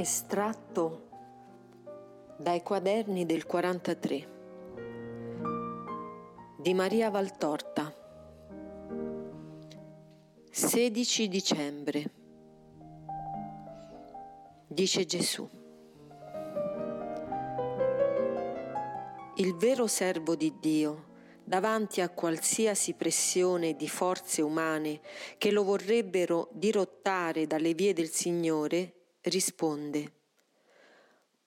Estratto dai quaderni del 43 di Maria Valtorta. 16 dicembre dice Gesù. Il vero servo di Dio davanti a qualsiasi pressione di forze umane che lo vorrebbero dirottare dalle vie del Signore, risponde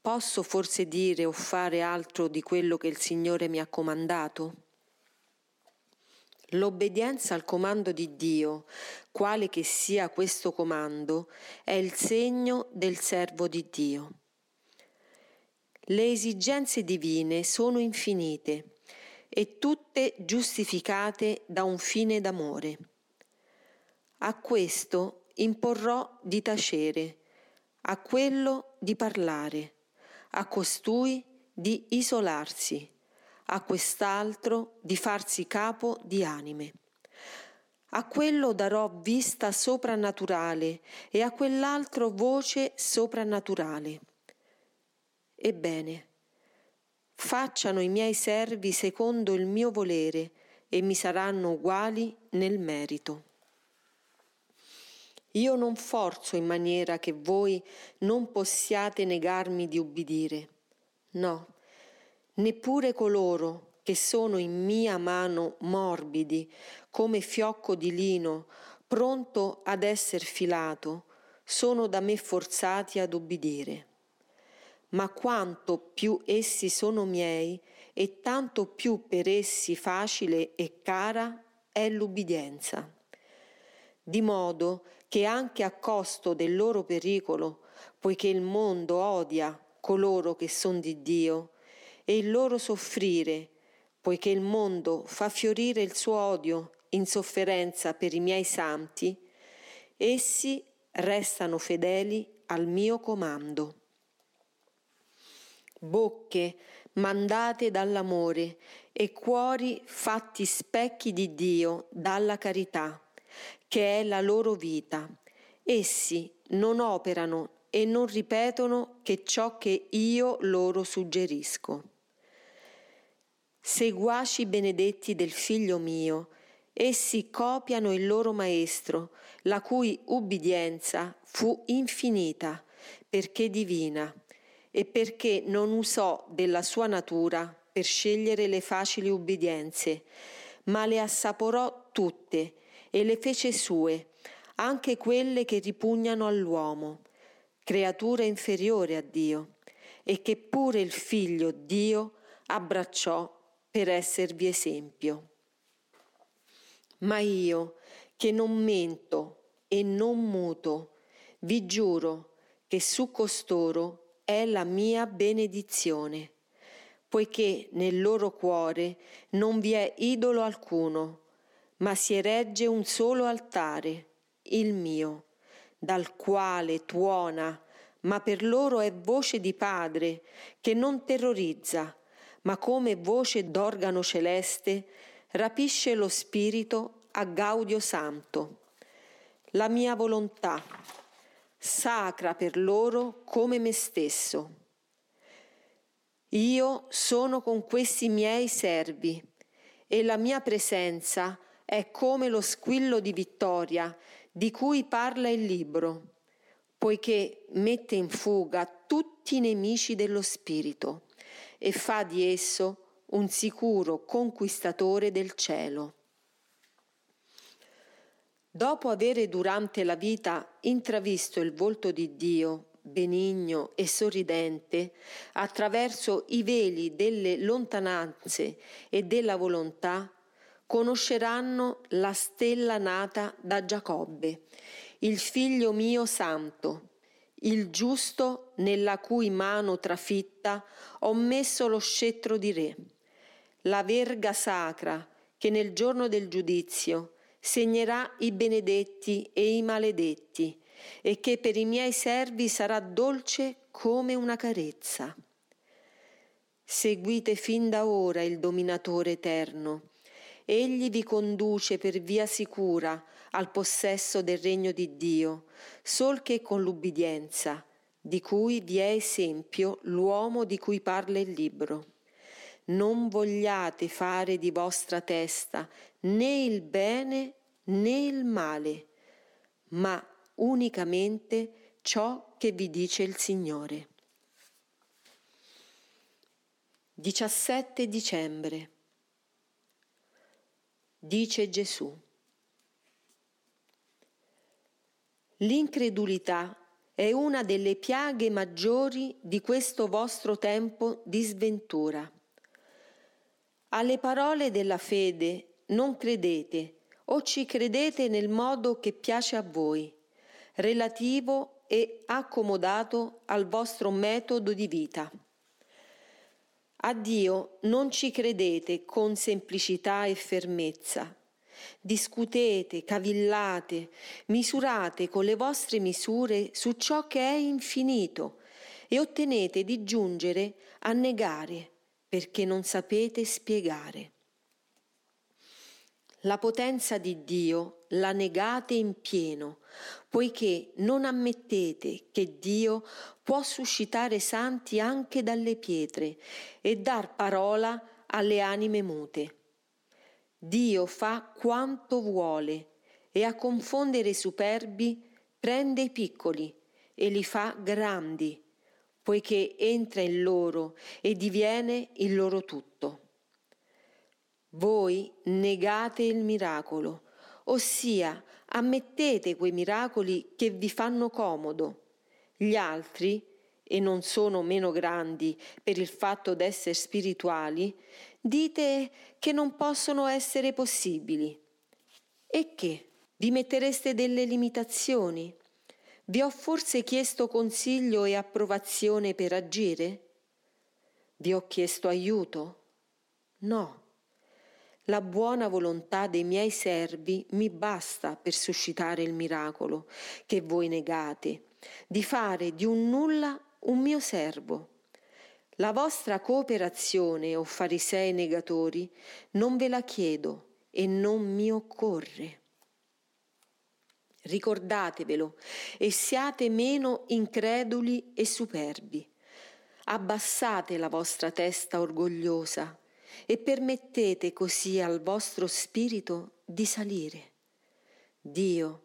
Posso forse dire o fare altro di quello che il Signore mi ha comandato? L'obbedienza al comando di Dio, quale che sia questo comando, è il segno del servo di Dio. Le esigenze divine sono infinite e tutte giustificate da un fine d'amore. A questo imporrò di tacere, a quello di parlare, a costui di isolarsi, a quest'altro di farsi capo di anime. A quello darò vista soprannaturale e a quell'altro voce soprannaturale. Ebbene, facciano i miei servi secondo il mio volere e mi saranno uguali nel merito. Io non forzo in maniera che voi non possiate negarmi di ubbidire. No, neppure coloro che sono in mia mano morbidi, come fiocco di lino, pronto ad esser filato, sono da me forzati ad ubbidire ma quanto più essi sono miei e tanto più per essi facile e cara è l'ubbidienza. Di modo che anche a costo del loro pericolo, poiché il mondo odia coloro che sono di Dio, e il loro soffrire, poiché il mondo fa fiorire il suo odio in sofferenza per i miei santi, essi restano fedeli al mio comando. Bocche mandate dall'amore e cuori fatti specchi di Dio dalla carità, che è la loro vita. Essi non operano e non ripetono che ciò che io loro suggerisco. Seguaci benedetti del figlio mio, essi copiano il loro maestro, la cui ubbidienza fu infinita, perché divina e perché non usò della sua natura per scegliere le facili ubbidienze, ma le assaporò tutte e le fece sue, anche quelle che ripugnano all'uomo, creatura inferiore a Dio, e che pure il figlio Dio abbracciò per esservi esempio. Ma io, che non mento e non muto, vi giuro che su costoro è la mia benedizione, poiché nel loro cuore non vi è idolo alcuno, ma si eregge un solo altare, il mio, dal quale tuona, ma per loro è voce di Padre, che non terrorizza, ma come voce d'organo celeste rapisce lo spirito a Gaudio Santo. La mia volontà, sacra per loro come me stesso. Io sono con questi miei servi e la mia presenza è come lo squillo di vittoria di cui parla il libro, poiché mette in fuga tutti i nemici dello spirito e fa di esso un sicuro conquistatore del cielo. Dopo avere durante la vita intravisto il volto di Dio, benigno e sorridente, attraverso i veli delle lontananze e della volontà, conosceranno la stella nata da Giacobbe, il figlio mio santo, il giusto nella cui mano trafitta ho messo lo scettro di re, la verga sacra che nel giorno del giudizio segnerà i benedetti e i maledetti, e che per i miei servi sarà dolce come una carezza. Seguite fin da ora il dominatore eterno. Egli vi conduce per via sicura al possesso del regno di Dio, sol che con l'ubbidienza, di cui vi è esempio l'uomo di cui parla il libro. Non vogliate fare di vostra testa né il bene né il male, ma unicamente ciò che vi dice il Signore. 17 dicembre. Dice Gesù. L'incredulità è una delle piaghe maggiori di questo vostro tempo di sventura. Alle parole della fede non credete o ci credete nel modo che piace a voi, relativo e accomodato al vostro metodo di vita. A Dio non ci credete con semplicità e fermezza. Discutete, cavillate, misurate con le vostre misure su ciò che è infinito e ottenete di giungere a negare perché non sapete spiegare. La potenza di Dio la negate in pieno, poiché non ammettete che Dio può suscitare santi anche dalle pietre e dar parola alle anime mute. Dio fa quanto vuole e a confondere i superbi prende i piccoli e li fa grandi, poiché entra in loro e diviene il loro tutto. Voi negate il miracolo, ossia ammettete quei miracoli che vi fanno comodo. Gli altri, e non sono meno grandi per il fatto d'essere spirituali, dite che non possono essere possibili. E che? Vi mettereste delle limitazioni? Vi ho forse chiesto consiglio e approvazione per agire? Vi ho chiesto aiuto? No. La buona volontà dei miei servi mi basta per suscitare il miracolo che voi negate, di fare di un nulla un mio servo. La vostra cooperazione, o farisei negatori, non ve la chiedo e non mi occorre. Ricordatevelo e siate meno increduli e superbi. Abbassate la vostra testa orgogliosa e permettete così al vostro spirito di salire. Dio,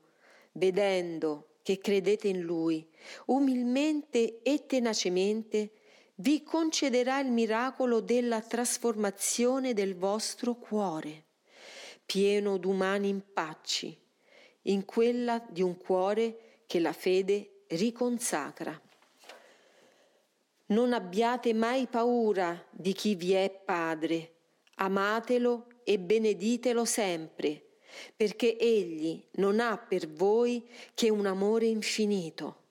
vedendo che credete in Lui, umilmente e tenacemente, vi concederà il miracolo della trasformazione del vostro cuore, pieno d'umani impacci, in quella di un cuore che la fede riconsacra. Non abbiate mai paura di chi vi è padre, amatelo e beneditelo sempre, perché egli non ha per voi che un amore infinito,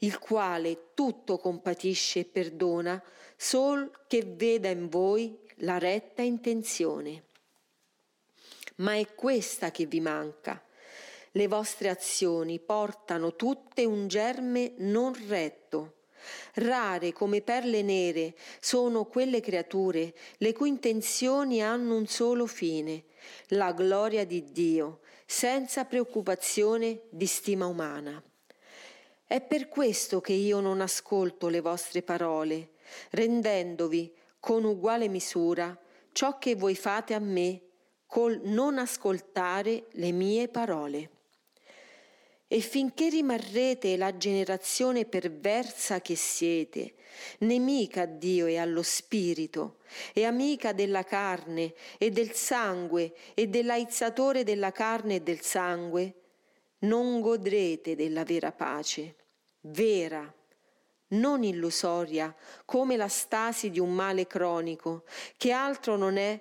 il quale tutto compatisce e perdona, sol che veda in voi la retta intenzione. Ma è questa che vi manca. Le vostre azioni portano tutte un germe non retto Rare come perle nere sono quelle creature le cui intenzioni hanno un solo fine, la gloria di Dio, senza preoccupazione di stima umana. È per questo che io non ascolto le vostre parole, rendendovi con uguale misura ciò che voi fate a me col non ascoltare le mie parole. E finché rimarrete la generazione perversa che siete, nemica a Dio e allo Spirito, e amica della carne e del sangue e dell'aizzatore della carne e del sangue, non godrete della vera pace, vera, non illusoria, come la stasi di un male cronico, che altro non è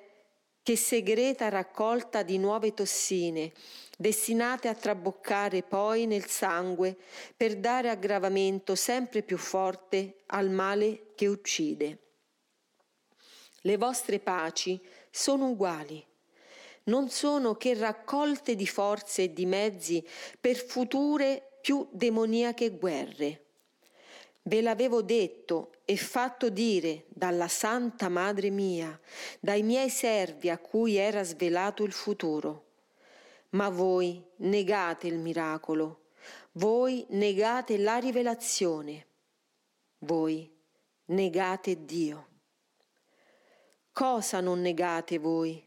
che segreta raccolta di nuove tossine destinate a traboccare poi nel sangue per dare aggravamento sempre più forte al male che uccide. Le vostre paci sono uguali, non sono che raccolte di forze e di mezzi per future più demoniache guerre. Ve l'avevo detto e fatto dire dalla Santa Madre mia, dai miei servi a cui era svelato il futuro ma voi negate il miracolo, voi negate la rivelazione. voi negate Dio. Cosa non negate voi?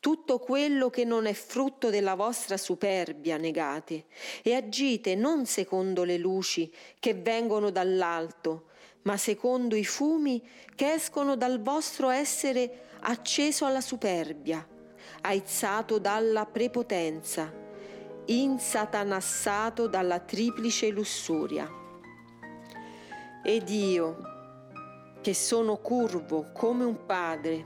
Tutto quello che non è frutto della vostra superbia negate e agite non secondo le luci che vengono dall'alto, ma secondo i fumi che escono dal vostro essere acceso alla superbia, aizzato dalla prepotenza, insatanassato dalla triplice lussuria. Ed io, che sono curvo come un padre,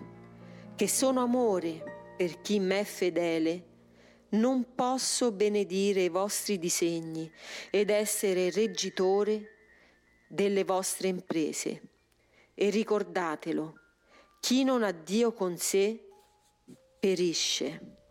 che sono amore, per chi m'è fedele, non posso benedire i vostri disegni ed essere reggitore delle vostre imprese. E ricordatelo, chi non ha Dio con sé perisce.